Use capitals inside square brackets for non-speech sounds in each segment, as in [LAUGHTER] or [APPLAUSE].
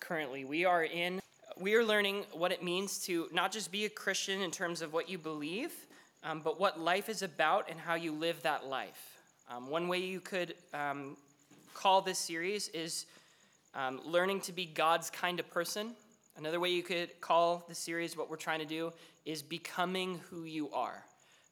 currently. We are in, we are learning what it means to not just be a Christian in terms of what you believe, um, but what life is about and how you live that life. Um, one way you could um, call this series is um, learning to be God's kind of person. Another way you could call the series, what we're trying to do, is becoming who you are.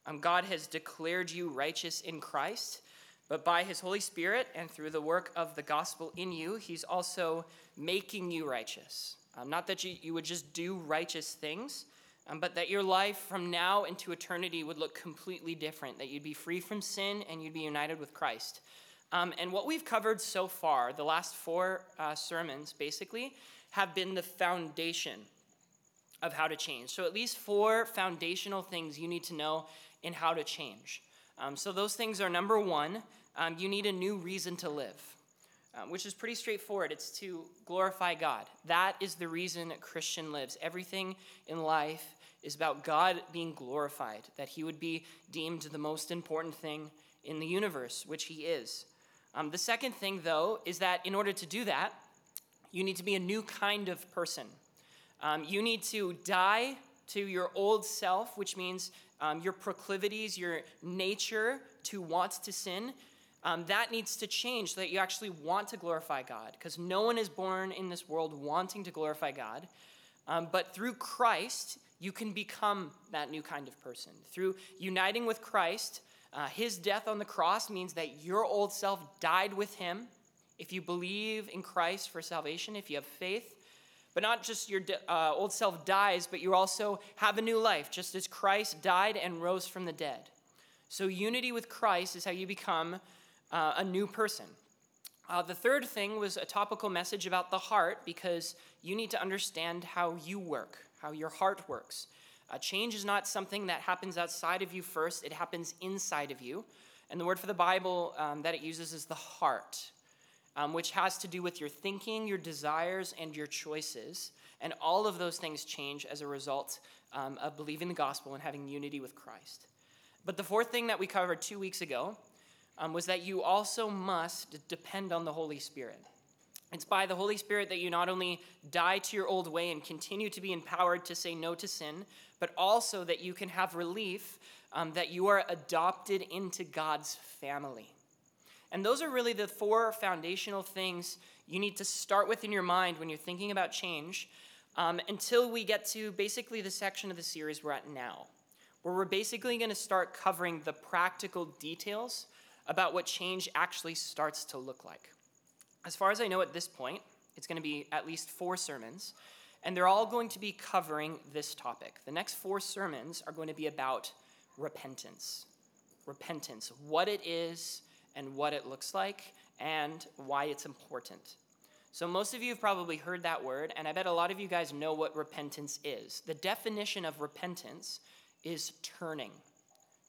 Um, God has declared you righteous in Christ, but by his Holy Spirit and through the work of the gospel in you, he's also making you righteous. Um, not that you, you would just do righteous things, um, but that your life from now into eternity would look completely different, that you'd be free from sin and you'd be united with Christ. Um, and what we've covered so far, the last four uh, sermons basically, have been the foundation of how to change. So, at least four foundational things you need to know in how to change. Um, so, those things are number one, um, you need a new reason to live, um, which is pretty straightforward. It's to glorify God. That is the reason a Christian lives. Everything in life is about God being glorified, that He would be deemed the most important thing in the universe, which He is. Um, the second thing, though, is that in order to do that, you need to be a new kind of person. Um, you need to die to your old self, which means um, your proclivities, your nature to want to sin. Um, that needs to change so that you actually want to glorify God, because no one is born in this world wanting to glorify God. Um, but through Christ, you can become that new kind of person. Through uniting with Christ, uh, his death on the cross means that your old self died with him. If you believe in Christ for salvation, if you have faith, but not just your uh, old self dies, but you also have a new life, just as Christ died and rose from the dead. So, unity with Christ is how you become uh, a new person. Uh, the third thing was a topical message about the heart because you need to understand how you work, how your heart works. Uh, change is not something that happens outside of you first, it happens inside of you. And the word for the Bible um, that it uses is the heart um, which has to do with your thinking, your desires, and your choices. And all of those things change as a result um, of believing the gospel and having unity with Christ. But the fourth thing that we covered two weeks ago um, was that you also must depend on the Holy Spirit. It's by the Holy Spirit that you not only die to your old way and continue to be empowered to say no to sin, but also that you can have relief um, that you are adopted into God's family. And those are really the four foundational things you need to start with in your mind when you're thinking about change um, until we get to basically the section of the series we're at now, where we're basically going to start covering the practical details about what change actually starts to look like. As far as I know at this point, it's going to be at least four sermons, and they're all going to be covering this topic. The next four sermons are going to be about repentance. Repentance, what it is, and what it looks like and why it's important. So, most of you have probably heard that word, and I bet a lot of you guys know what repentance is. The definition of repentance is turning,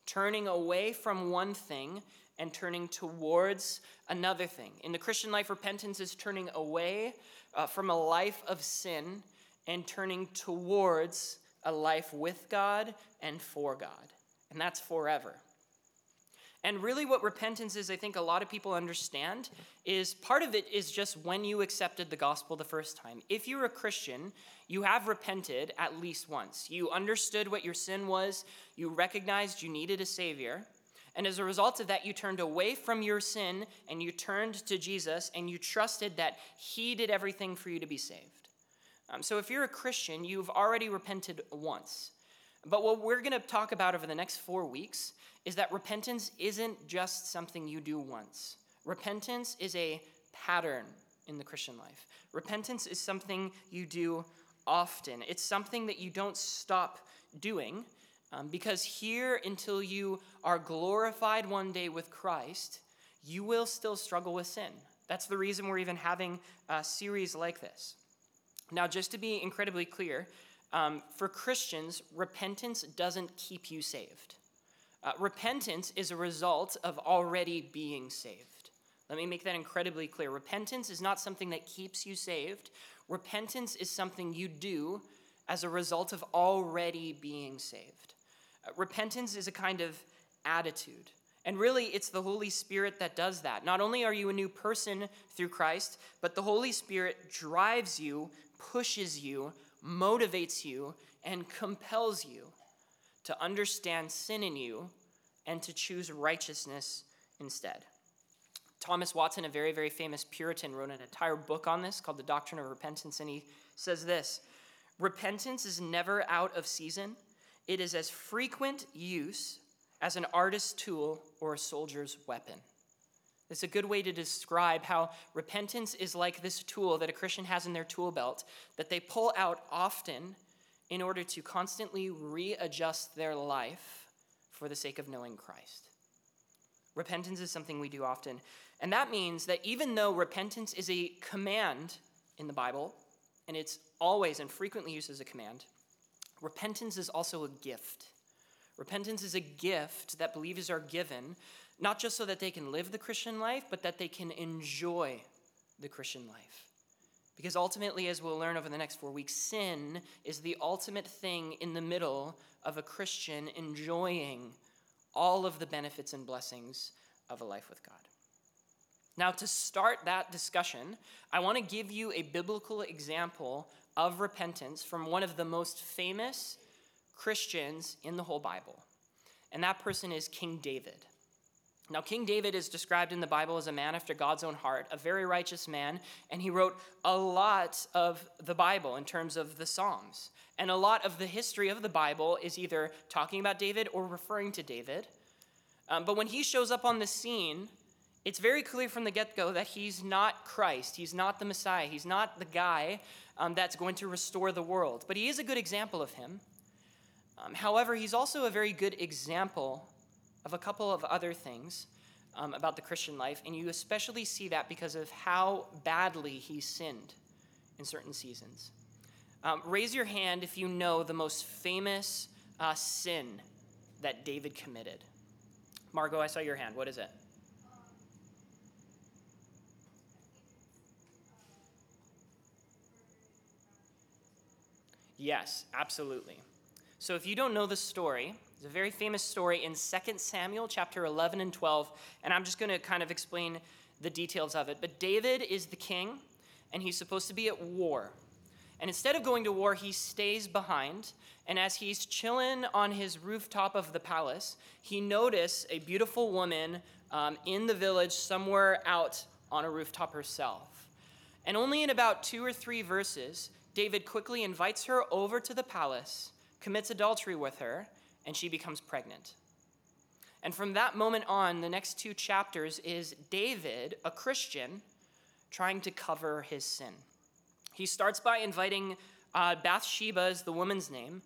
turning away from one thing and turning towards another thing. In the Christian life, repentance is turning away uh, from a life of sin and turning towards a life with God and for God. And that's forever. And really, what repentance is, I think a lot of people understand, is part of it is just when you accepted the gospel the first time. If you're a Christian, you have repented at least once. You understood what your sin was, you recognized you needed a Savior. And as a result of that, you turned away from your sin and you turned to Jesus and you trusted that He did everything for you to be saved. Um, so if you're a Christian, you've already repented once. But what we're going to talk about over the next four weeks is that repentance isn't just something you do once. Repentance is a pattern in the Christian life. Repentance is something you do often. It's something that you don't stop doing um, because here until you are glorified one day with Christ, you will still struggle with sin. That's the reason we're even having a series like this. Now, just to be incredibly clear, um, for Christians, repentance doesn't keep you saved. Uh, repentance is a result of already being saved. Let me make that incredibly clear. Repentance is not something that keeps you saved, repentance is something you do as a result of already being saved. Uh, repentance is a kind of attitude. And really, it's the Holy Spirit that does that. Not only are you a new person through Christ, but the Holy Spirit drives you, pushes you, motivates you, and compels you to understand sin in you and to choose righteousness instead. Thomas Watson, a very, very famous Puritan, wrote an entire book on this called The Doctrine of Repentance, and he says this Repentance is never out of season, it is as frequent use as an artist's tool or a soldier's weapon. It's a good way to describe how repentance is like this tool that a Christian has in their tool belt that they pull out often in order to constantly readjust their life for the sake of knowing Christ. Repentance is something we do often. And that means that even though repentance is a command in the Bible, and it's always and frequently used as a command, repentance is also a gift. Repentance is a gift that believers are given, not just so that they can live the Christian life, but that they can enjoy the Christian life. Because ultimately, as we'll learn over the next four weeks, sin is the ultimate thing in the middle of a Christian enjoying all of the benefits and blessings of a life with God. Now, to start that discussion, I want to give you a biblical example of repentance from one of the most famous Christians in the whole Bible. And that person is King David. Now, King David is described in the Bible as a man after God's own heart, a very righteous man, and he wrote a lot of the Bible in terms of the Psalms. And a lot of the history of the Bible is either talking about David or referring to David. Um, but when he shows up on the scene, it's very clear from the get go that he's not Christ. He's not the Messiah. He's not the guy um, that's going to restore the world. But he is a good example of him. Um, however, he's also a very good example of a couple of other things um, about the Christian life, and you especially see that because of how badly he sinned in certain seasons. Um, raise your hand if you know the most famous uh, sin that David committed. Margot, I saw your hand. What is it? Yes, absolutely. So if you don't know the story, it's a very famous story in 2 Samuel chapter 11 and 12, and I'm just going to kind of explain the details of it. But David is the king, and he's supposed to be at war. And instead of going to war, he stays behind. And as he's chilling on his rooftop of the palace, he notices a beautiful woman um, in the village somewhere out on a rooftop herself. And only in about two or three verses, David quickly invites her over to the palace commits adultery with her, and she becomes pregnant. And from that moment on, the next two chapters is David, a Christian, trying to cover his sin. He starts by inviting uh, Bathsheba, is the woman's name.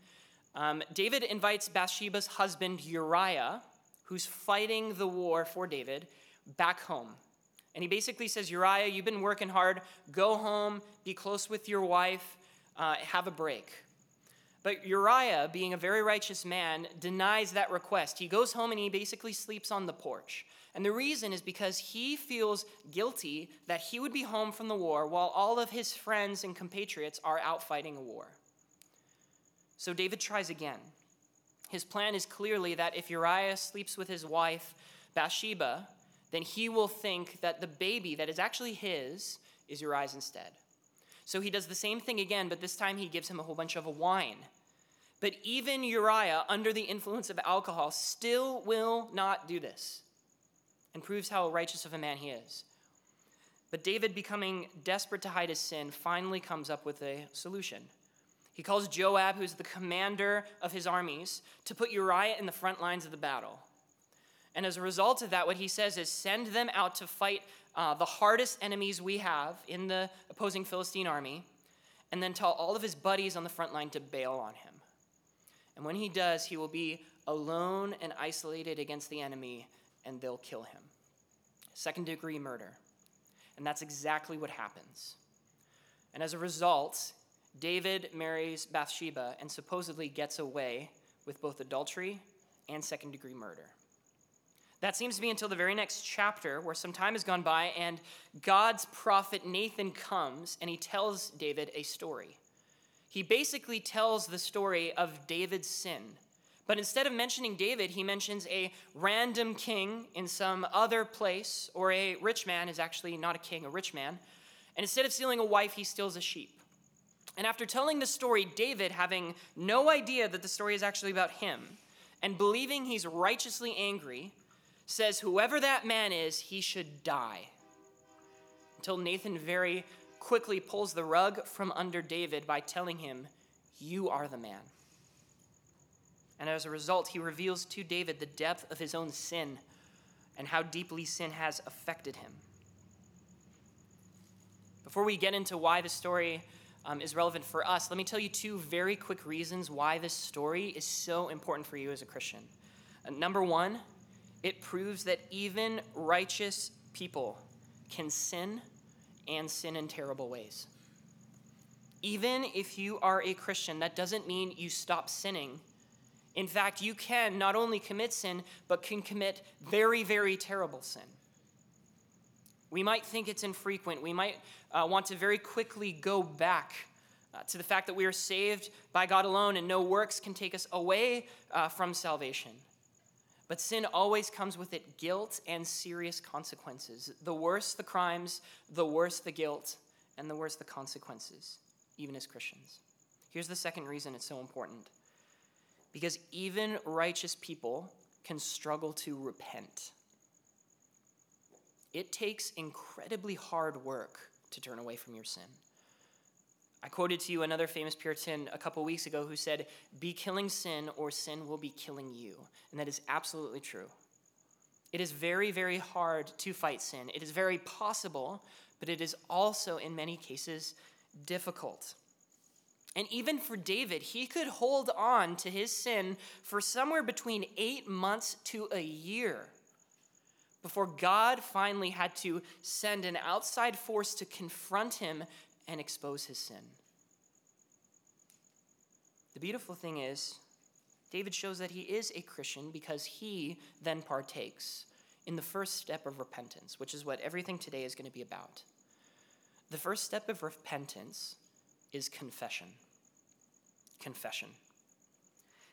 Um, David invites Bathsheba's husband, Uriah, who's fighting the war for David, back home. And he basically says, Uriah, you've been working hard. Go home, be close with your wife, uh, have a break. But Uriah, being a very righteous man, denies that request. He goes home and he basically sleeps on the porch. And the reason is because he feels guilty that he would be home from the war while all of his friends and compatriots are out fighting a war. So David tries again. His plan is clearly that if Uriah sleeps with his wife, Bathsheba, then he will think that the baby that is actually his is Uriah's instead. So he does the same thing again, but this time he gives him a whole bunch of wine. But even Uriah, under the influence of alcohol, still will not do this and proves how righteous of a man he is. But David, becoming desperate to hide his sin, finally comes up with a solution. He calls Joab, who's the commander of his armies, to put Uriah in the front lines of the battle. And as a result of that, what he says is send them out to fight uh, the hardest enemies we have in the opposing Philistine army, and then tell all of his buddies on the front line to bail on him. And when he does, he will be alone and isolated against the enemy, and they'll kill him. Second degree murder. And that's exactly what happens. And as a result, David marries Bathsheba and supposedly gets away with both adultery and second degree murder. That seems to be until the very next chapter, where some time has gone by, and God's prophet Nathan comes and he tells David a story. He basically tells the story of David's sin But instead of mentioning David, he mentions a random king in some other place, or a rich man is actually not a king, a rich man. And instead of stealing a wife, he steals a sheep. And after telling the story, David, having no idea that the story is actually about him, and believing he's righteously angry, says, Whoever that man is, he should die. Until Nathan very quickly pulls the rug from under David by telling him, You are the man. And as a result, he reveals to David the depth of his own sin and how deeply sin has affected him. Before we get into why the story um, is relevant for us, let me tell you two very quick reasons why this story is so important for you as a Christian. Uh, number one, it proves that even righteous people can sin and sin in terrible ways. Even if you are a Christian, that doesn't mean you stop sinning in fact, you can not only commit sin, but can commit very, very terrible sin. We might think it's infrequent. We might uh, want to very quickly go back uh, to the fact that we are saved by God alone and no works can take us away uh, from salvation. But sin always comes with it guilt and serious consequences. The worse the crimes, the worse the guilt, and the worse the consequences, even as Christians. Here's the second reason it's so important because even righteous people can struggle to repent. It takes incredibly hard work to turn away from your sin. I quoted to you another famous Puritan a couple weeks ago who said, Be killing sin, or sin will be killing you. And that is absolutely true. It is very, very hard to fight sin. It is very possible, but it is also, in many cases, difficult. And even for David, he could hold on to his sin for somewhere between eight months to a year before God finally had to send an outside force to confront him and expose his sin. The beautiful thing is, David shows that he is a Christian because he then partakes in the first step of repentance, which is what everything today is going to be about. The first step of repentance is confession. Confession.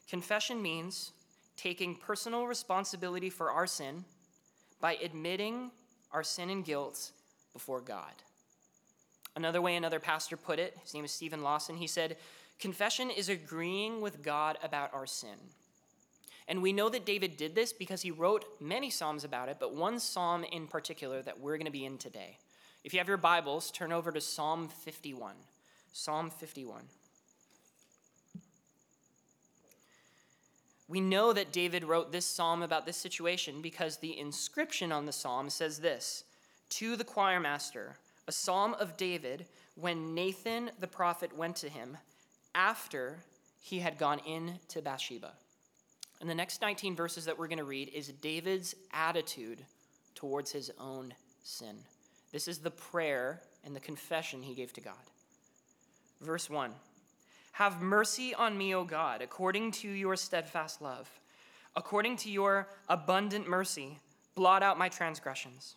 Confession means taking personal responsibility for our sin by admitting our sin and guilt before God. Another way another pastor put it, his name is Steven Lawson, he said, Confession is agreeing with God about our sin. And we know that David did this because he wrote many Psalms about it, but one Psalm in particular that we're going to be in today. If you have your Bibles, turn over to Psalm 51. Psalm 51. We know that David wrote this psalm about this situation because the inscription on the psalm says this To the choir master, a psalm of David when Nathan the prophet went to him after he had gone in to Bathsheba. And the next 19 verses that we're going to read is David's attitude towards his own sin. This is the prayer and the confession he gave to God. Verse 1 Have mercy on me, O God, according to your steadfast love. According to your abundant mercy, blot out my transgressions.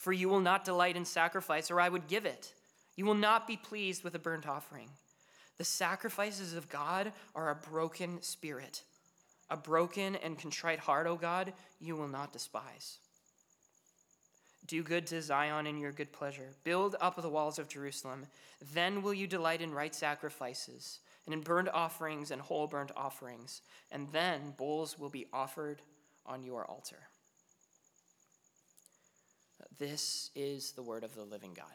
For you will not delight in sacrifice, or I would give it. You will not be pleased with a burnt offering. The sacrifices of God are a broken spirit. A broken and contrite heart, O God, you will not despise. Do good to Zion in your good pleasure. Build up the walls of Jerusalem. Then will you delight in right sacrifices, and in burnt offerings and whole burnt offerings. And then bulls will be offered on your altar. This is the word of the living God.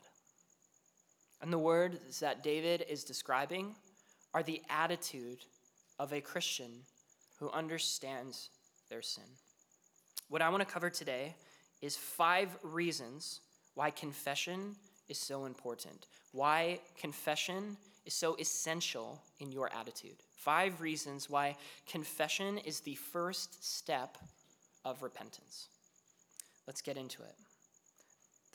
And the words that David is describing are the attitude of a Christian who understands their sin. What I want to cover today is five reasons why confession is so important, why confession is so essential in your attitude. Five reasons why confession is the first step of repentance. Let's get into it.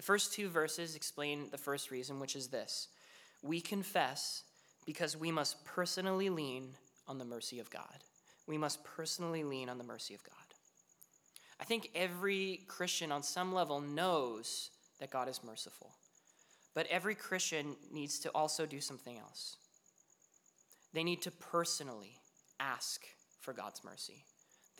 The first two verses explain the first reason, which is this We confess because we must personally lean on the mercy of God. We must personally lean on the mercy of God. I think every Christian on some level knows that God is merciful. But every Christian needs to also do something else. They need to personally ask for God's mercy.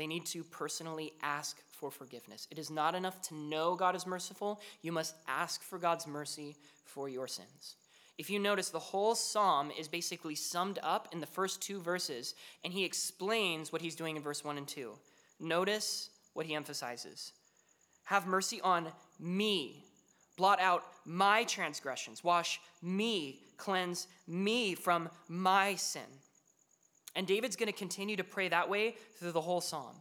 They need to personally ask for forgiveness. It is not enough to know God is merciful, you must ask for God's mercy for your sins. If you notice, the whole psalm is basically summed up in the first two verses, and he explains what he's doing in verse 1 and 2. Notice what he emphasizes Have mercy on me, blot out my transgressions, wash me, cleanse me from my sin. And David's going to continue to pray that way through the whole psalm.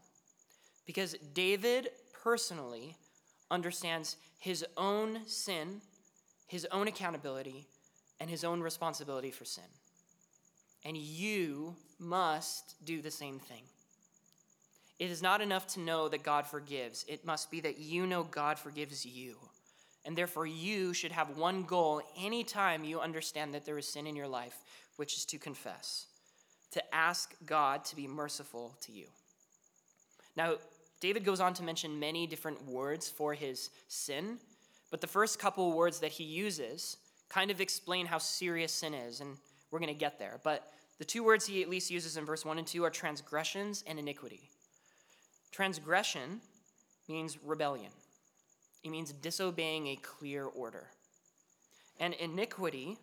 Because David personally understands his own sin, his own accountability, and his own responsibility for sin. And you must do the same thing. It is not enough to know that God forgives, it must be that you know God forgives you. And therefore, you should have one goal anytime you understand that there is sin in your life, which is to confess, to ask God to be merciful to you. Now, David goes on to mention many different words for his sin, but the first couple words that he uses kind of explain how serious sin is, and we're going to get there. But the two words he at least uses in verse 1 and 2 are transgressions and iniquity. Transgression means rebellion, it means disobeying a clear order. And iniquity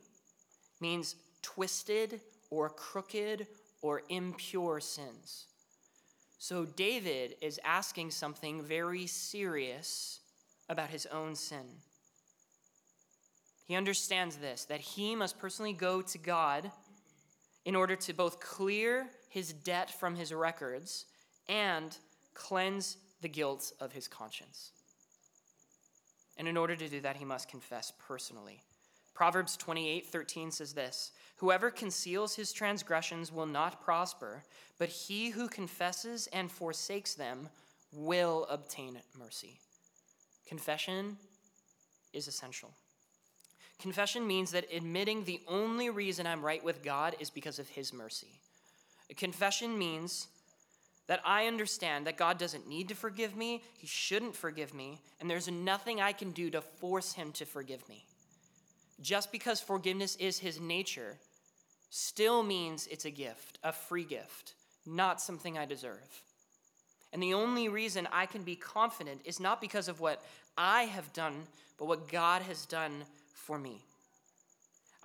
means twisted or crooked or impure sins. So David is asking something very serious about his own sin. He understands this that he must personally go to God in order to both clear his debt from his records and cleanse the guilt of his conscience. And in order to do that, he must confess personally. Proverbs 28 13 says this Whoever conceals his transgressions will not prosper, but he who confesses and forsakes them will obtain mercy. Confession is essential. Confession means that admitting the only reason I'm right with God is because of his mercy. Confession means that I understand that God doesn't need to forgive me, He shouldn't forgive me, and there's nothing I can do to force Him to forgive me. Just because forgiveness is His nature still means it's a gift, a free gift, not something I deserve. And the only reason I can be confident is not because of what I have done, but what God has done for me.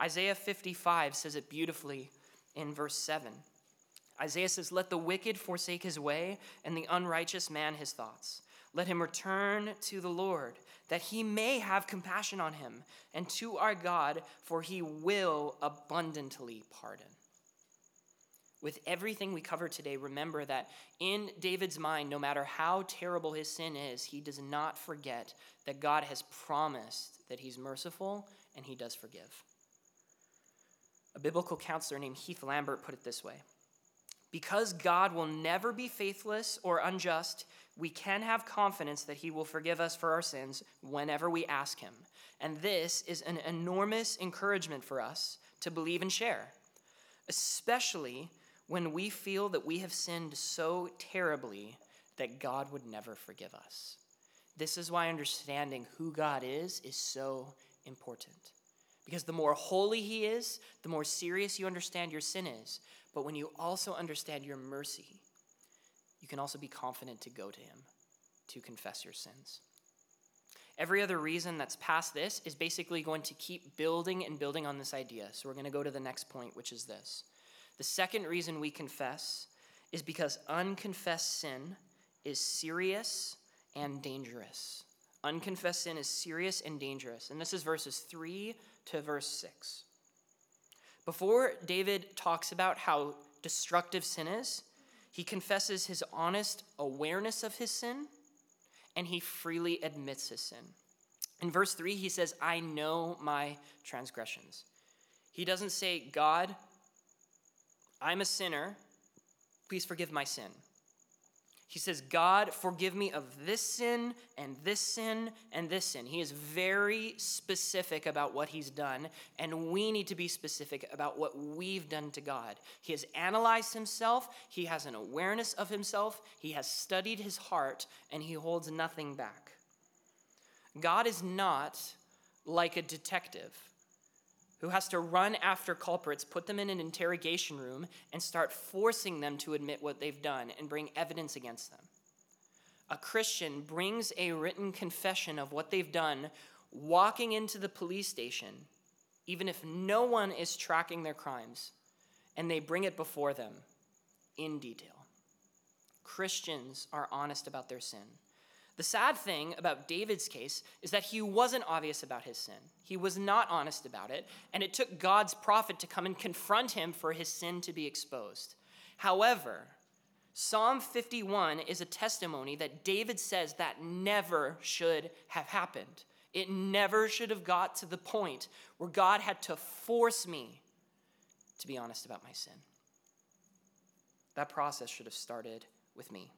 Isaiah 55 says it beautifully in verse 7. Isaiah says, Let the wicked forsake his way, and the unrighteous man his thoughts. Let him return to the Lord, that he may have compassion on him, and to our God, for he will abundantly pardon. With everything we cover today, remember that in David's mind, no matter how terrible his sin is, he does not forget that God has promised that he's merciful and he does forgive. A biblical counselor named Heath Lambert put it this way because God will never be faithless or unjust, we can have confidence that He will forgive us for our sins whenever we ask Him. And this is an enormous encouragement for us to believe and share, especially when we feel that we have sinned so terribly that God would never forgive us. This is why understanding who God is is so important. Because the more holy he is, the more serious you understand your sin is. But when you also understand your mercy, you can also be confident to go to him to confess your sins. Every other reason that's past this is basically going to keep building and building on this idea. So we're going to go to the next point, which is this. The second reason we confess is because unconfessed sin is serious and dangerous. Unconfessed sin is serious and dangerous. And this is verses 3 to verse 6. Before David talks about how destructive sin is, he confesses his honest awareness of his sin and he freely admits his sin. In verse 3, he says, I know my transgressions. He doesn't say, God, I'm a sinner. Please forgive my sin. He says, God, forgive me of this sin and this sin and this sin. He is very specific about what he's done, and we need to be specific about what we've done to God. He has analyzed himself, he has an awareness of himself, he has studied his heart, and he holds nothing back. God is not like a detective who has to run after culprits, put them in an interrogation room, and start forcing them to admit what they've done and bring evidence against them. A Christian brings a written confession of what they've done, walking into the police station, even if no one is tracking their crimes, and they bring it before them in detail. Christians are honest about their sin. The sad thing about David's case is that he wasn't obvious about his sin. He was not honest about it, and it took God's prophet to come and confront him for his sin to be exposed. However, Psalm 51 is a testimony that David says that never should have happened. It never should have got to the point where God had to force me to be honest about my sin. That process should have started with me.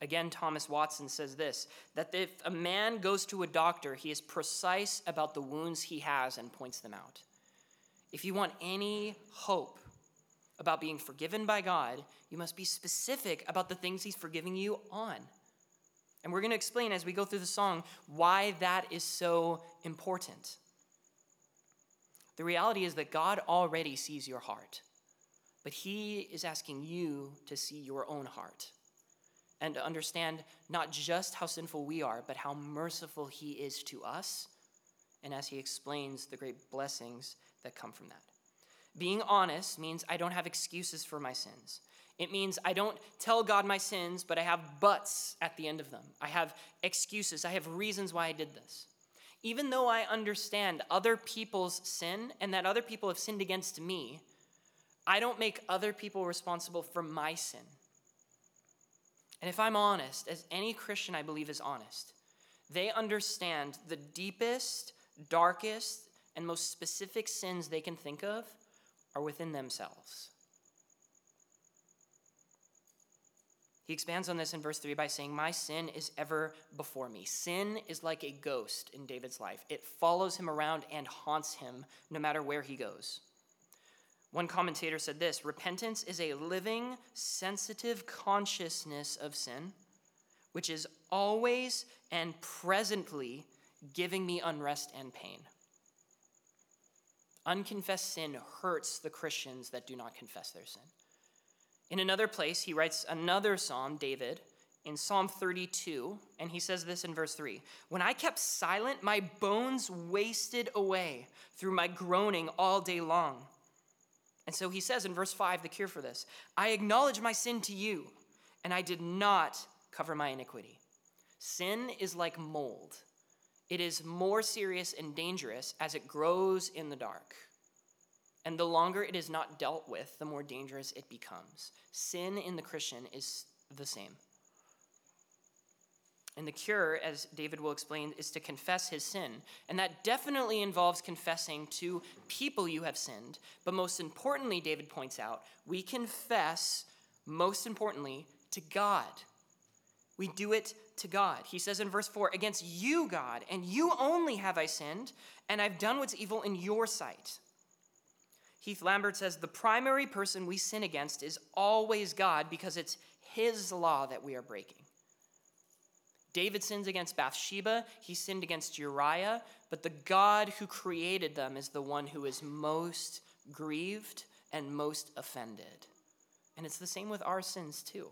Again, Thomas Watson says this that if a man goes to a doctor, he is precise about the wounds he has and points them out. If you want any hope about being forgiven by God, you must be specific about the things he's forgiving you on. And we're going to explain as we go through the song why that is so important. The reality is that God already sees your heart, but he is asking you to see your own heart and to understand not just how sinful we are, but how merciful He is to us, and as He explains the great blessings that come from that. Being honest means I don't have excuses for my sins. It means I don't tell God my sins, but I have buts at the end of them. I have excuses. I have reasons why I did this. Even though I understand other people's sin and that other people have sinned against me, I don't make other people responsible for my sin. And if I'm honest, as any Christian I believe is honest, they understand the deepest, darkest, and most specific sins they can think of are within themselves. He expands on this in verse 3 by saying, My sin is ever before me. Sin is like a ghost in David's life, it follows him around and haunts him no matter where he goes. One commentator said this repentance is a living, sensitive consciousness of sin, which is always and presently giving me unrest and pain. Unconfessed sin hurts the Christians that do not confess their sin. In another place, he writes another psalm, David, in Psalm 32, and he says this in verse 3 When I kept silent, my bones wasted away through my groaning all day long. And so he says in verse 5 the cure for this I acknowledge my sin to you, and I did not cover my iniquity. Sin is like mold, it is more serious and dangerous as it grows in the dark. And the longer it is not dealt with, the more dangerous it becomes. Sin in the Christian is the same. And the cure, as David will explain, is to confess his sin. And that definitely involves confessing to people you have sinned. But most importantly, David points out, we confess, most importantly, to God. We do it to God. He says in verse 4 Against you, God, and you only have I sinned, and I've done what's evil in your sight. Heath Lambert says the primary person we sin against is always God because it's his law that we are breaking. David sins against Bathsheba, he sinned against Uriah, but the God who created them is the one who is most grieved and most offended. And it's the same with our sins too.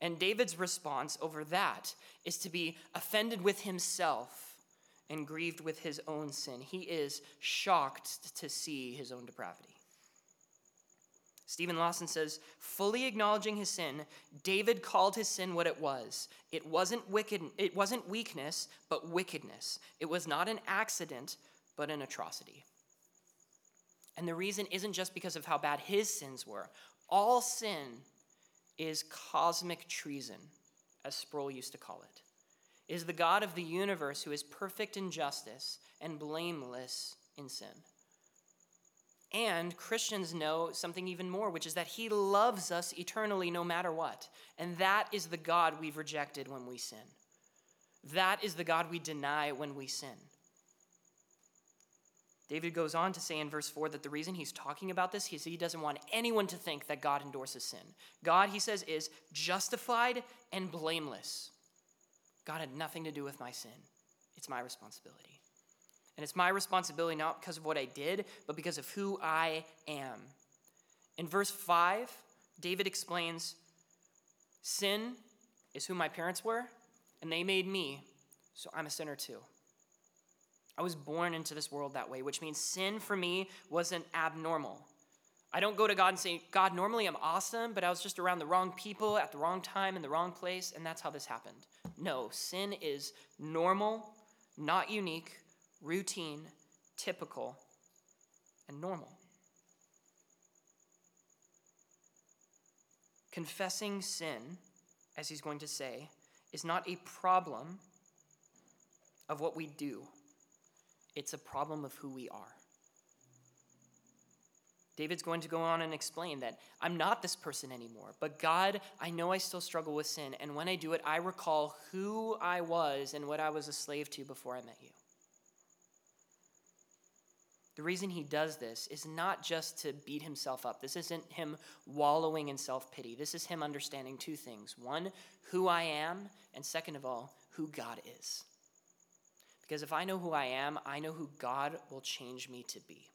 And David's response over that is to be offended with himself and grieved with his own sin. He is shocked to see his own depravity. Steven Lawson says, fully acknowledging his sin, David called his sin what it was. It wasn't wicked, it wasn't weakness, but wickedness. It was not an accident, but an atrocity. And the reason isn't just because of how bad his sins were. All sin is cosmic treason, as Sproul used to call it. It is the God of the universe who is perfect in justice and blameless in sin. And Christians know something even more, which is that He loves us eternally no matter what. And that is the God we've rejected when we sin. That is the God we deny when we sin. David goes on to say in verse 4 that the reason he's talking about this is he doesn't want anyone to think that God endorses sin. God, he says, is justified and blameless. God had nothing to do with my sin, it's my responsibility. And it's my responsibility not because of what I did, but because of who I am. In verse 5, David explains sin is who my parents were, and they made me, so I'm a sinner too. I was born into this world that way, which means sin for me wasn't abnormal. I don't go to God and say, God, normally I'm awesome, but I was just around the wrong people at the wrong time in the wrong place, and that's how this happened. No, sin is normal, not unique, routine, typical, and normal. Confessing sin, as he's going to say, is not a problem of what we do, it's a problem of who we are. David's going to go on and explain that I'm not this person anymore, but God, I know I still struggle with sin, and when I do it, I recall who I was and what I was a slave to before I met you. The reason he does this is not just to beat himself up. This isn't him wallowing in self pity. This is him understanding two things one, who I am, and second of all, who God is. Because if I know who I am, I know who God will change me to be.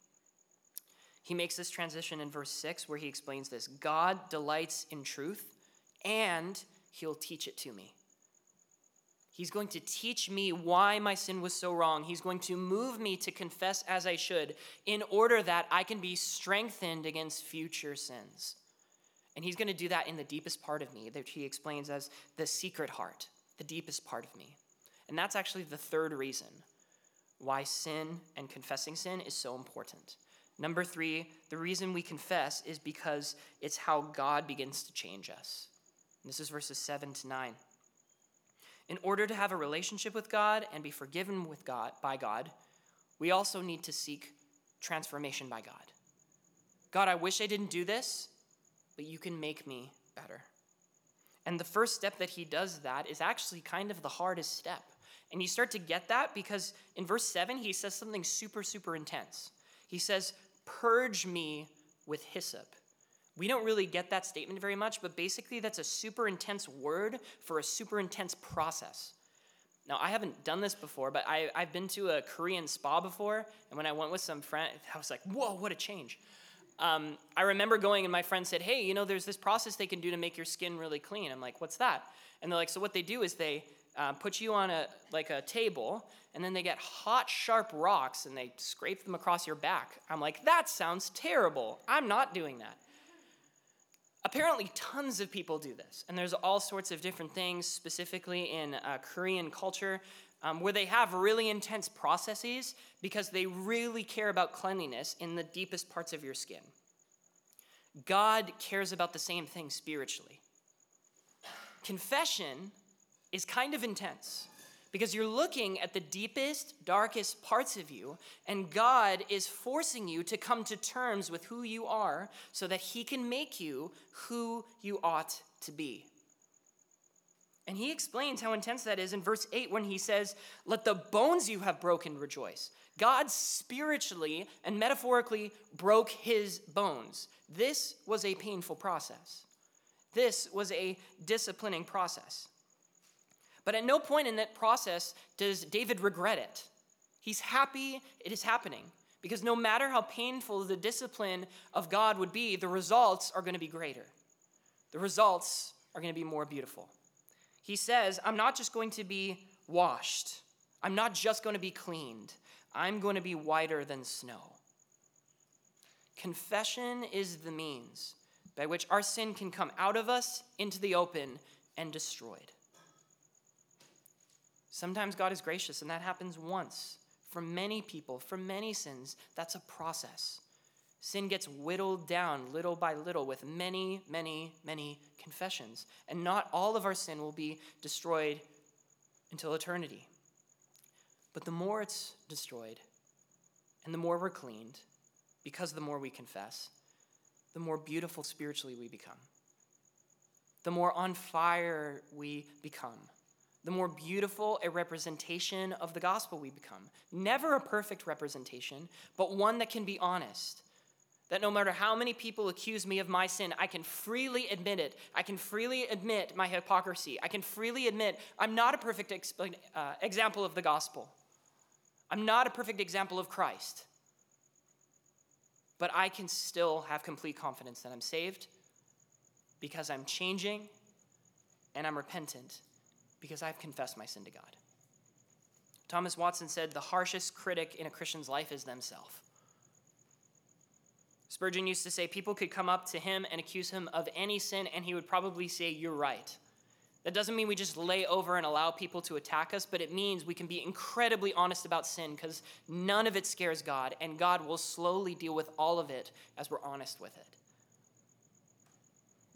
He makes this transition in verse 6 where he explains this God delights in truth, and he'll teach it to me. He's going to teach me why my sin was so wrong. He's going to move me to confess as I should in order that I can be strengthened against future sins. And he's going to do that in the deepest part of me, that he explains as the secret heart, the deepest part of me. And that's actually the third reason why sin and confessing sin is so important. Number three, the reason we confess is because it's how God begins to change us. And this is verses 7 to 9. In order to have a relationship with God and be forgiven with God by God, we also need to seek transformation by God. God, I wish I didn't do this, but you can make me better. And the first step that he does that is actually kind of the hardest step. And you start to get that because in verse 7, he says something super, super intense. He says, Purge me with hyssop. We don't really get that statement very much, but basically, that's a super intense word for a super intense process. Now, I haven't done this before, but I, have been to a Korean spa before, and when I went with some friend, [LAUGHS] I was like, whoa, what a change. Um, I remember going, and my friend said, hey, you know, there's this process they can do to make your skin really clean. I'm like, what's that? And they're like, so what they do is they uh, put you on a like a table, and then they get hot, sharp rocks and they scrape them across your back. I'm like, that sounds terrible. I'm not doing that. Apparently, tons of people do this, and there's all sorts of different things, specifically in uh, Korean culture, um, where they have really intense processes because they really care about cleanliness in the deepest parts of your skin. God cares about the same thing spiritually. Confession is kind of intense because you're looking at the deepest, darkest parts of you, and God is forcing you to come to terms with who you are so that He can make you who you ought to be. And He explains how intense that is in verse 8 when He says, Let the bones you have broken rejoice. God spiritually and metaphorically broke His bones. This was a painful process, this was a disciplining process. But at no point in that process does David regret it. He's happy it is happening because no matter how painful the discipline of God would be, the results are going to be greater. The results are going to be more beautiful. He says, I'm not just going to be washed, I'm not just going to be cleaned, I'm going to be whiter than snow. Confession is the means by which our sin can come out of us into the open and destroyed. Sometimes God is gracious, and that happens once. For many people, for many sins, that's a process. Sin gets whittled down little by little with many, many, many confessions. And not all of our sin will be destroyed until eternity. But the more it's destroyed, and the more we're cleaned, because the more we confess, the more beautiful spiritually we become. The more on fire we become. The more beautiful a representation of the gospel we become. Never a perfect representation, but one that can be honest. That no matter how many people accuse me of my sin, I can freely admit it. I can freely admit my hypocrisy. I can freely admit I'm not a perfect exp- uh, example of the gospel. I'm not a perfect example of Christ but I can still have complete confidence that I'm saved because I'm changing and I'm repentant because I've confessed my sin to God. Thomas Watson said, The harshest critic in a Christian's life is themselves. Spurgeon used to say people could come up to him and accuse him of any sin, and he would probably say, You're right. That doesn't mean we just lay over and allow people to attack us, but it means we can be incredibly honest about sin because none of it scares God, and God will slowly deal with all of it as we're honest with it.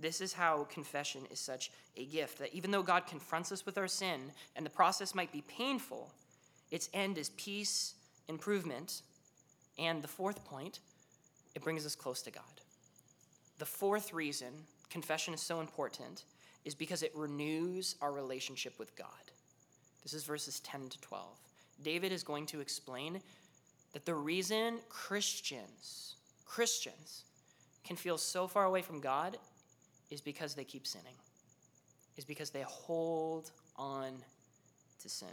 This is how confession is such a gift that even though God confronts us with our sin and the process might be painful, its end is peace, improvement, and the fourth point, it brings us close to God. The fourth reason confession is so important is because it renews our relationship with God. This is verses 10 to 12. David is going to explain that the reason Christians, Christians, can feel so far away from God is because they keep sinning, is because they hold on to sin.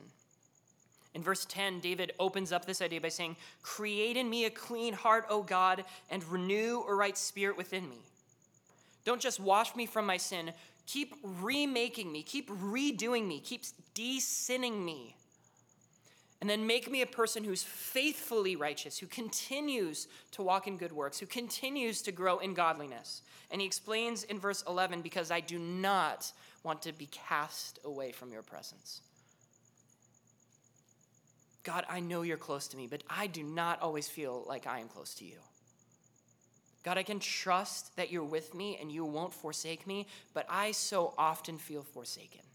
In verse 10, David opens up this idea by saying, Create in me a clean heart, O God, and renew a right spirit within me. Don't just wash me from my sin, keep remaking me, keep redoing me, keep de-sinning me. And then make me a person who's faithfully righteous, who continues to walk in good works, who continues to grow in godliness. And he explains in verse 11, because I do not want to be cast away from your presence. God, I know you're close to me, but I do not always feel like I am close to you. God, I can trust that you're with me and you won't forsake me, but I so often feel forsaken.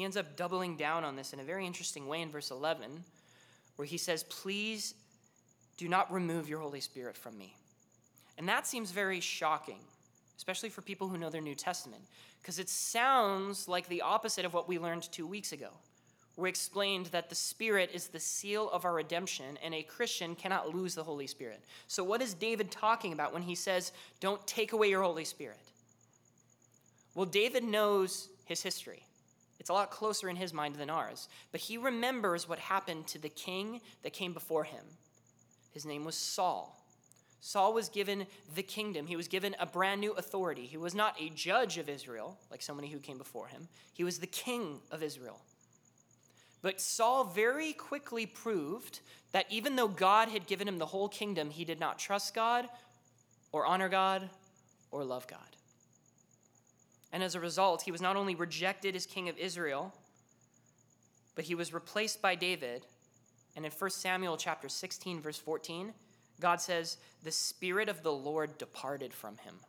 He ends up doubling down on this in a very interesting way in verse 11, where he says, Please do not remove your Holy Spirit from me. And that seems very shocking, especially for people who know their New Testament, because it sounds like the opposite of what we learned two weeks ago we explained that the Spirit is the seal of our redemption, and a Christian cannot lose the Holy Spirit. So, what is David talking about when he says, Don't take away your Holy Spirit? Well, David knows his history. It's a lot closer in his mind than ours. But he remembers what happened to the king that came before him. His name was Saul. Saul was given the kingdom. He was given a brand new authority. He was not a judge of Israel, like so many who came before him. He was the king of Israel. But Saul very quickly proved that even though God had given him the whole kingdom, he did not trust God or honor God or love God. And as a result, he was not only rejected as king of Israel, but he was replaced by David. And in 1 Samuel chapter 16 verse 14, God says, "The spirit of the Lord departed from him."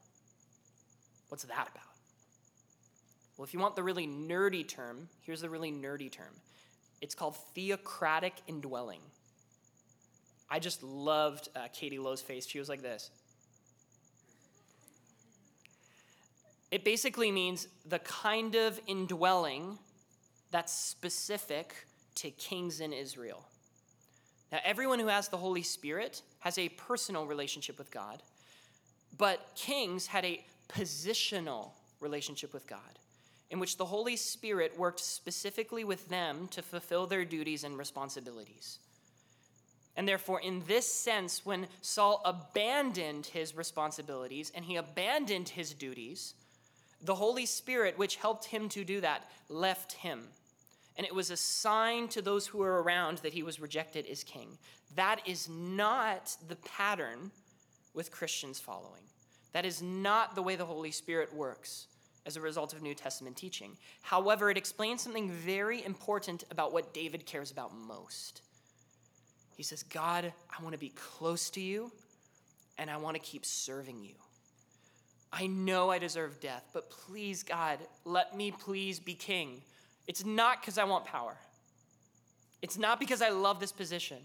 What's that about? Well, if you want the really nerdy term, here's the really nerdy term. It's called theocratic indwelling. I just loved uh, Katie Lowe's face. She was like this. It basically means the kind of indwelling that's specific to kings in Israel. Now, everyone who has the Holy Spirit has a personal relationship with God, but kings had a positional relationship with God, in which the Holy Spirit worked specifically with them to fulfill their duties and responsibilities. And therefore, in this sense, when Saul abandoned his responsibilities and he abandoned his duties, the Holy Spirit, which helped him to do that, left him. And it was a sign to those who were around that he was rejected as king. That is not the pattern with Christians following. That is not the way the Holy Spirit works as a result of New Testament teaching. However, it explains something very important about what David cares about most. He says, God, I want to be close to you and I want to keep serving you. I know I deserve death, but please, God, let me please be king. It's not because I want power. It's not because I love this position.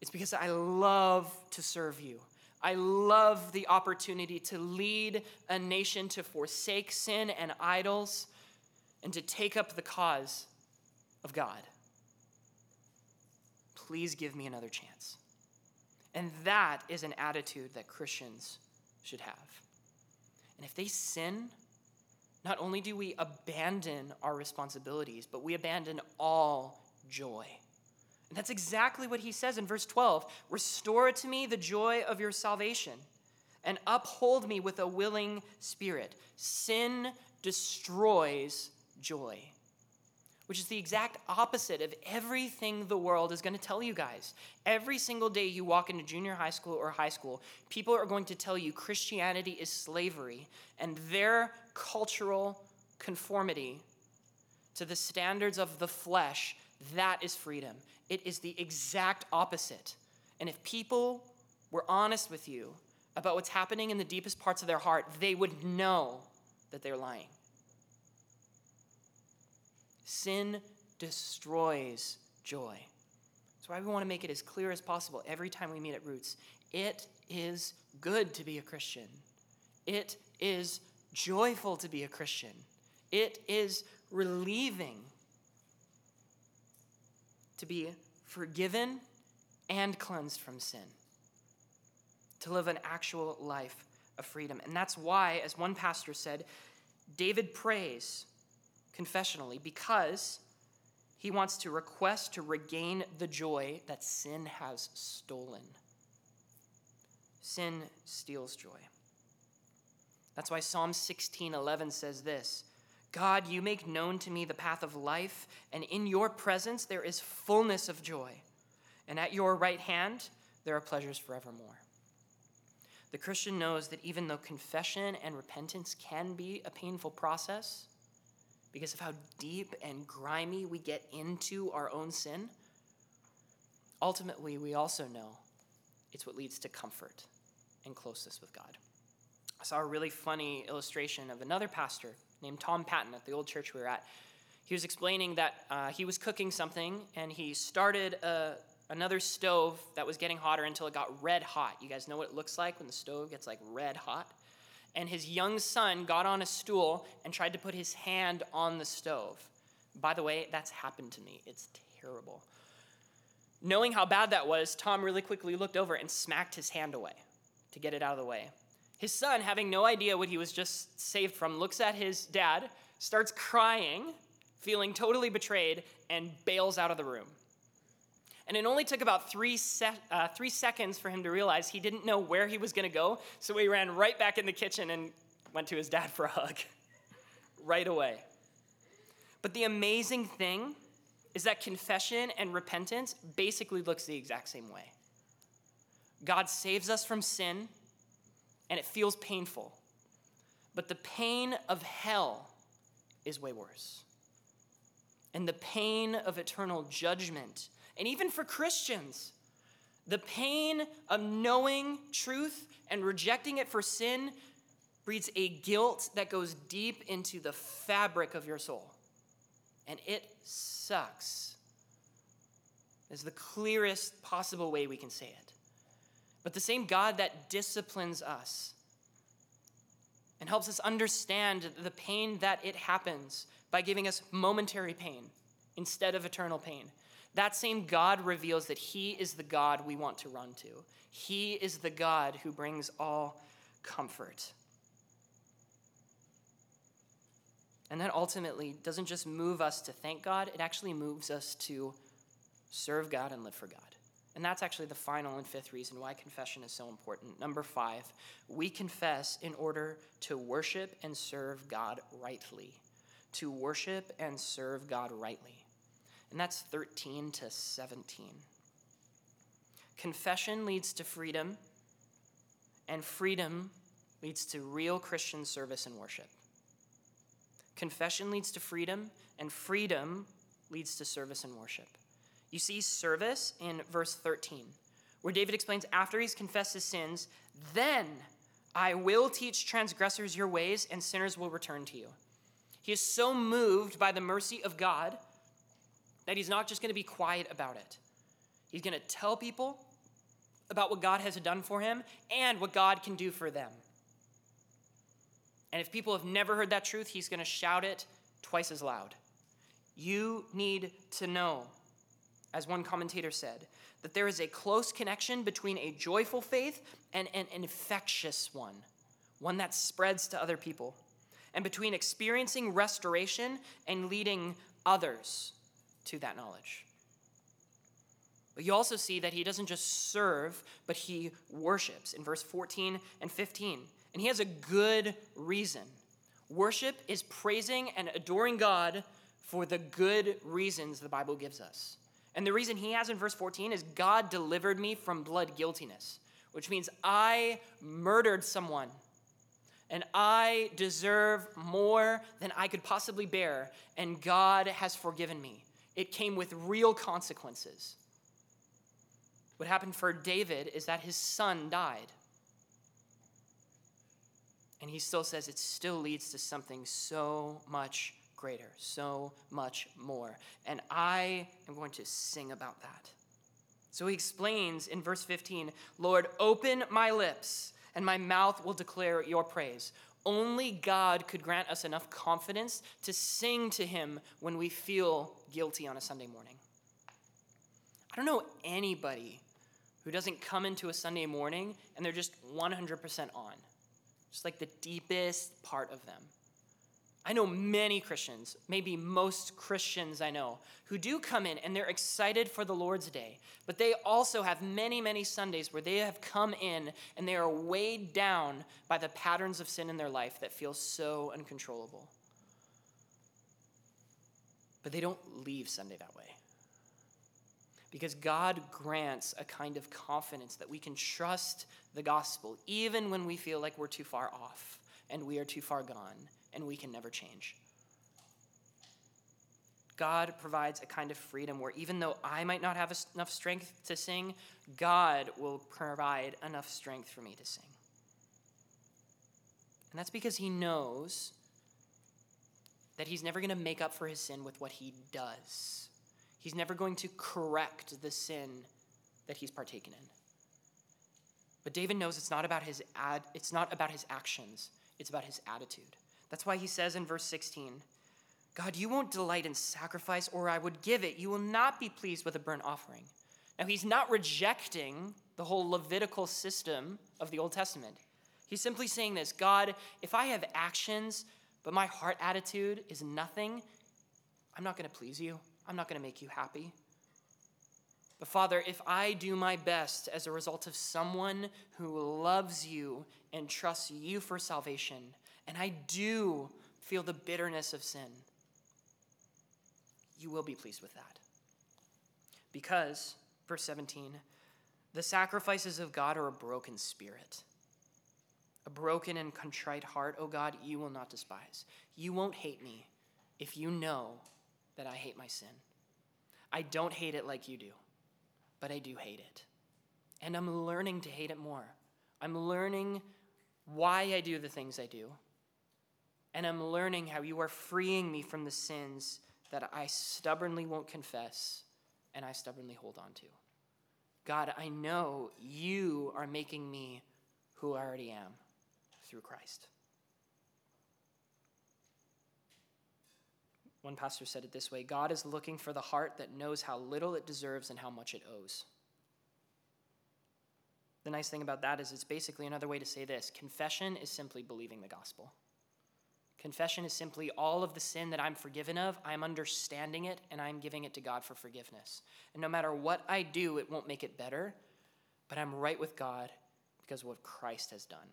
It's because I love to serve you. I love the opportunity to lead a nation to forsake sin and idols and to take up the cause of God. Please give me another chance. And that is an attitude that Christians should have. And if they sin, not only do we abandon our responsibilities, but we abandon all joy. And that's exactly what he says in verse 12 Restore to me the joy of your salvation, and uphold me with a willing spirit. Sin destroys joy, which is the exact opposite of everything the world is going to tell you guys. Every single day you walk into junior high school or high school, people are going to tell you Christianity is slavery, and their cultural conformity to the standards of the flesh, that is freedom. It is the exact opposite. And if people were honest with you about what's happening in the deepest parts of their heart, they would know that they're lying. Sin destroys joy. That's why we want to make it as clear as possible every time we meet at Roots. It is good to be a Christian. It is joyful to be a Christian. It is relieving to be forgiven and cleansed from sin, to live an actual life of freedom. And that's why, as one pastor said, David prays confessionally because he wants to request to regain the joy that sin has stolen. Sin steals joy. That's why Psalm 16:11 says this God, you make known to me the path of life, and in your presence there is fullness of joy. And at your right hand there are pleasures forevermore. The Christian knows that even though confession and repentance can be a painful process, because of how deep and grimy we get into our own sin, ultimately we also know it's what leads to comfort and closeness with God. I saw a really funny illustration of another pastor named Tom Patton at the old church we were at. He was explaining that uh, he was cooking something and he started a, another stove that was getting hotter until it got red hot. You guys know what it looks like when the stove gets like red hot? And his young son got on a stool and tried to put his hand on the stove. By the way, that's happened to me. It's terrible. Knowing how bad that was, Tom really quickly looked over and smacked his hand away to get it out of the way. His son, having no idea what he was just saved from, looks at his dad, starts crying, feeling totally betrayed, and bails out of the room. And it only took about three, se- uh, three seconds for him to realize he didn't know where he was going to go, so he ran right back in the kitchen and went to his dad for a hug [LAUGHS] right away. But the amazing thing is that confession and repentance basically looks the exact same way. God saves us from sin and it feels painful. But the pain of hell is way worse. And the pain of eternal judgment, and even for Christians, the pain of knowing truth and rejecting it for sin breeds a guilt that goes deep into the fabric of your soul. And it sucks, is the clearest possible way we can say it. But the same God that disciplines us and helps us understand the pain that it happens by giving us momentary pain instead of eternal pain. That same God reveals that He is the God we want to run to. He is the God who brings all comfort. And that ultimately doesn't just move us to thank God, it actually moves us to serve God and live for God. And that's actually the final and fifth reason why confession is so important. Number five, we confess in order to worship and serve God rightly. To worship and serve God rightly. And that's 13 to 17. Confession leads to freedom, and freedom leads to real Christian service and worship. Confession leads to freedom, and freedom leads to service and worship. You see service in verse 13, where David explains after he's confessed his sins, then I will teach transgressors your ways, and sinners will return to you. He is so moved by the mercy of God that he's not just going to be quiet about it. He's going to tell people about what God has done for him and what God can do for them. And if people have never heard that truth, he's going to shout it twice as loud. You need to know, as one commentator said, that there is a close connection between a joyful faith and, an infectious one, one that spreads to other people, and between experiencing restoration and leading others to that knowledge. But you also see that he doesn't just serve, but he worships in verse 14 and 15. And he has a good reason. Worship is praising and adoring God for the good reasons the Bible gives us. And the reason he has in verse 14 is God delivered me from blood guiltiness, which means I murdered someone and I deserve more than I could possibly bear, and God has forgiven me. It came with real consequences. What happened for David is that his son died. And he still says it still leads to something so much greater, so much more. And I am going to sing about that. So he explains in verse 15 Lord, open my lips, and my mouth will declare your praise. Only God could grant us enough confidence to sing to him when we feel guilty on a Sunday morning. I don't know anybody who doesn't come into a Sunday morning and they're just 100% on just like the deepest part of them. I know many Christians, maybe most Christians I know, who do come in and they're excited for the Lord's Day, but they also have many, many Sundays where they have come in and they are weighed down by the patterns of sin in their life that feel so uncontrollable. But they don't leave Sunday that way. Because God grants a kind of confidence that we can trust the gospel, even when we feel like we're too far off and we are too far gone and we can never change. God provides a kind of freedom where even though I might not have enough strength to sing, God will provide enough strength for me to sing. And that's because He knows that He's never going to make up for His sin with what He does. He's never going to correct the sin that he's partaken in. But David knows it's not about his ad, it's not about his actions, it's about his attitude. That's why he says in verse 16, God, you won't delight in sacrifice, or I would give it. You will not be pleased with a burnt offering. Now, he's not rejecting the whole Levitical system of the Old Testament. He's simply saying this God, if I have actions, but my heart attitude is nothing, I'm not going to please you. I'm not going to make you happy. But Father, if I do my best as a result of someone who loves you and trusts you for salvation, and I do feel the bitterness of sin, you will be pleased with that. Because, verse 17, the sacrifices of God are a broken spirit. A broken and contrite heart, oh God, you will not despise. You won't hate me if you know that I hate my sin. I don't hate it like you do, but I do hate it. And I'm learning to hate it more. I'm learning why I do the things I do. And I'm learning how you are freeing me from the sins that I stubbornly won't confess and I stubbornly hold on to. God, I know you are making me who I already am through Christ. One pastor said it this way God is looking for the heart that knows how little it deserves and how much it owes. The nice thing about that is it's basically another way to say this confession is simply believing the gospel. Confession is simply all of the sin that I'm forgiven of, I'm understanding it, and I'm giving it to God for forgiveness. And no matter what I do, it won't make it better, but I'm right with God because of what Christ has done.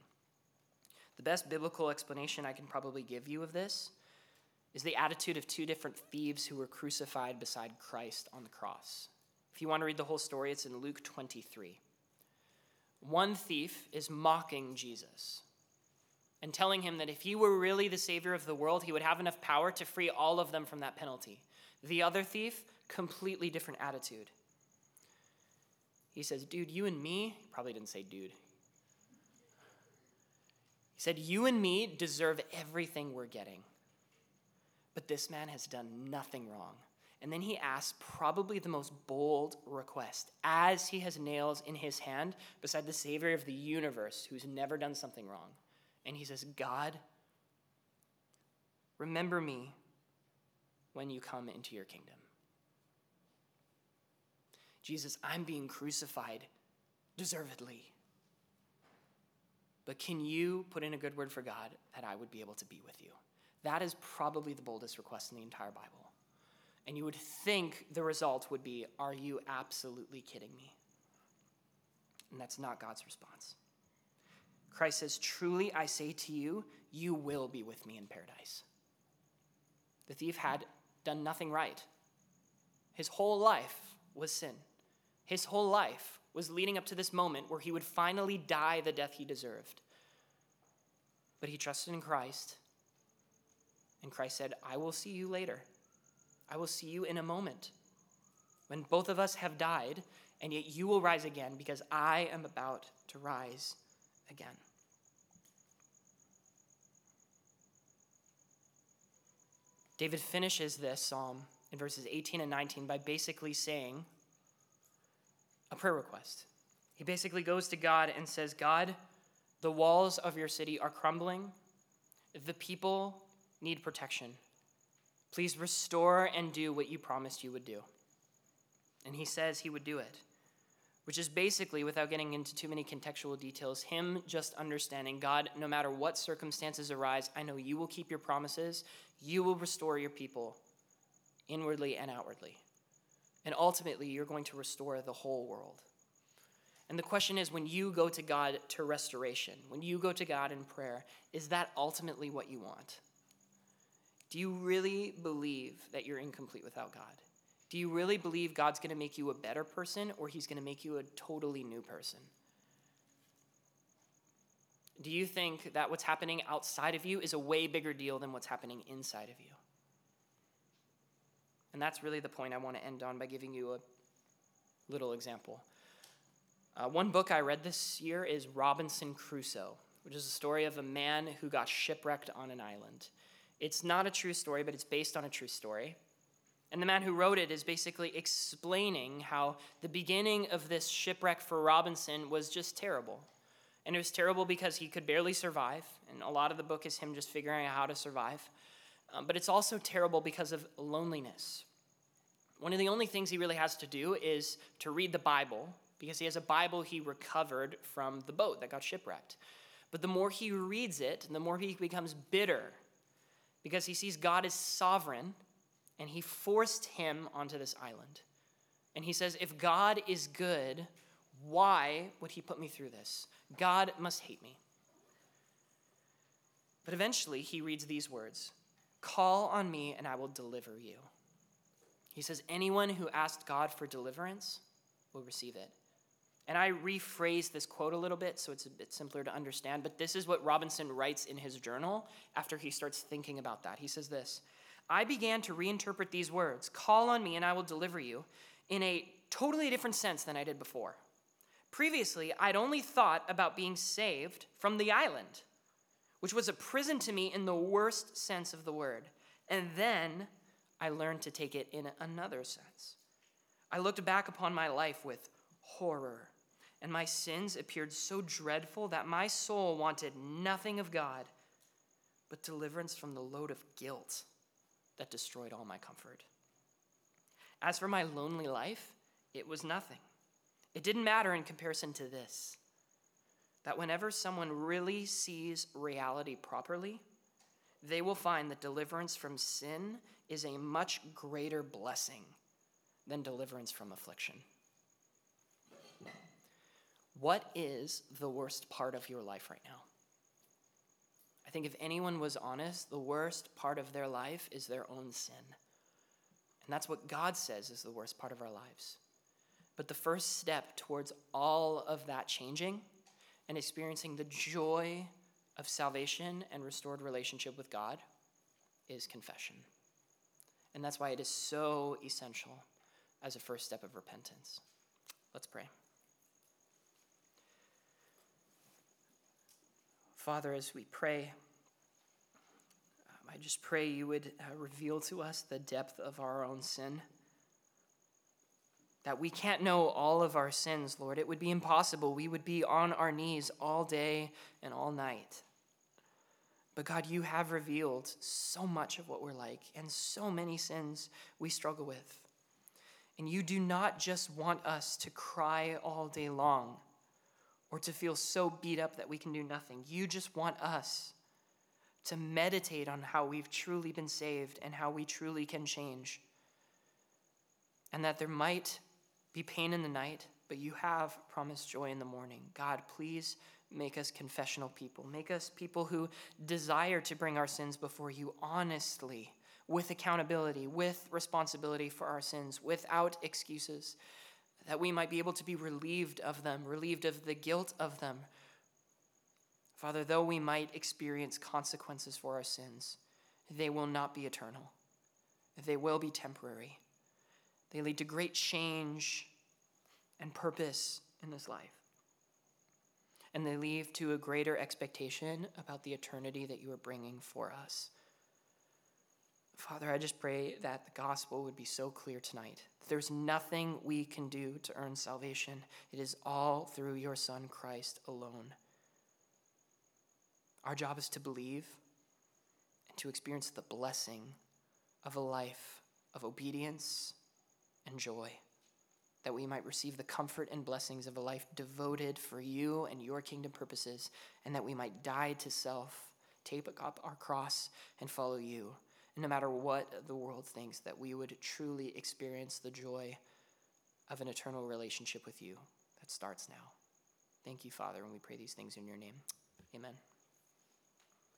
The best biblical explanation I can probably give you of this is the attitude of two different thieves who were crucified beside Christ on the cross. If you want to read the whole story, it's in Luke 23. One thief is mocking Jesus and telling him that if he were really the Savior of the world, he would have enough power to free all of them from that penalty. The other thief, completely different attitude. He says, Dude, you and me, probably didn't say dude. He said, You and me deserve everything we're getting. But this man has done nothing wrong. And then he asks probably the most bold request as he has nails in his hand beside the Savior of the universe who's never done something wrong. And he says, God, remember me when you come into your kingdom. Jesus, I'm being crucified deservedly. But can you put in a good word for God that I would be able to be with you? That is probably the boldest request in the entire Bible. And you would think the result would be, Are you absolutely kidding me? And that's not God's response. Christ says, Truly I say to you, you will be with me in paradise. The thief had done nothing right. His whole life was sin. His whole life was leading up to this moment where he would finally die the death he deserved. But he trusted in Christ, and Christ said, I will see you later. I will see you in a moment when both of us have died, and yet you will rise again because I am about to rise again. David finishes this psalm in verses 18 and 19 by basically saying a prayer request. He basically goes to God and says, God, the walls of your city are crumbling. The people need protection. Please restore and do what you promised you would do. And he says he would do it which is basically, without getting into too many contextual details, him just understanding God, no matter what circumstances arise, I know you will keep your promises, you will restore your people inwardly and outwardly. And ultimately, you're going to restore the whole world. And the question is when you go to God to restoration, when you go to God in prayer, is that ultimately what you want? Do you really believe that you're incomplete without God? Do you really believe God's going to make you a better person or he's going to make you a totally new person? Do you think that what's happening outside of you is a way bigger deal than what's happening inside of you? And that's really the point I want to end on by giving you a little example. Uh, one book I read this year is Robinson Crusoe, which is a story of a man who got shipwrecked on an island. It's not a true story, but it's based on a true story. And the man who wrote it is basically explaining how the beginning of this shipwreck for Robinson was just terrible. And it was terrible because he could barely survive. And a lot of the book is him just figuring out how to survive. Um, but it's also terrible because of loneliness. One of the only things he really has to do is to read the Bible because he has a Bible he recovered from the boat that got shipwrecked. But the more he reads it, the more he becomes bitter because he sees God as sovereign and he forced him onto this island. And he says, If God is good, why would he put me through this? God must hate me. But eventually, he reads these words Call on me, and I will deliver you. He says, Anyone who asked God for deliverance will receive it. And I rephrase this quote a little bit so it's a bit simpler to understand, but this is what Robinson writes in his journal after he starts thinking about that. He says this I began to reinterpret these words call on me and I will deliver you in a totally different sense than I did before. Previously, I'd only thought about being saved from the island, which was a prison to me in the worst sense of the word. And then I learned to take it in another sense. I looked back upon my life with horror, and my sins appeared so dreadful that my soul wanted nothing of God but deliverance from the load of guilt that destroyed all my comfort. As for my lonely life, it was nothing. It didn't matter in comparison to this that whenever someone really sees reality properly, they will find that deliverance from sin is a much greater blessing than deliverance from affliction. What is the worst part of your life right now? Think if anyone was honest, the worst part of their life is their own sin. And that's what God says is the worst part of our lives. But the first step towards all of that changing and experiencing the joy of salvation and restored relationship with God is confession. And that's why it is so essential as a first step of repentance. Let's pray. Father, as we pray, um, I just pray you would uh, reveal to us the depth of our own sin. That we can't know all of our sins, Lord. It would be impossible. We would be on our knees all day and all night. But God, you have revealed so much of what we're like and so many sins we struggle with. And you do not just want us to cry all day long or to feel so beat up that we can do nothing. You just want us to meditate on how we've truly been saved and how we truly can change. And that there might be pain in the night, but you have promised joy in the morning. God, please make us confessional people. Make us people who desire to bring our sins before you honestly with accountability, with responsibility for our sins, without excuses, that we might be able to be relieved of them, relieved of the guilt of them. Father, though we might experience consequences for our sins, they will not be eternal. They will be temporary. They lead to great change and purpose in this life. And they lead to a greater expectation about the eternity that you are bringing for us. Father, I just pray that the gospel would be so clear tonight. There's nothing we can do to earn salvation, it is all through your Son, Christ alone. Our job is to believe and to experience the blessing of a life of obedience and joy, that we might receive the comfort and blessings of a life devoted for you and your kingdom purposes, and that we might die to self, take up our cross, and follow you no matter what the world thinks, that we would truly experience the joy of an eternal relationship with you that starts now. Thank you, Father, and we pray these things in your name. Amen.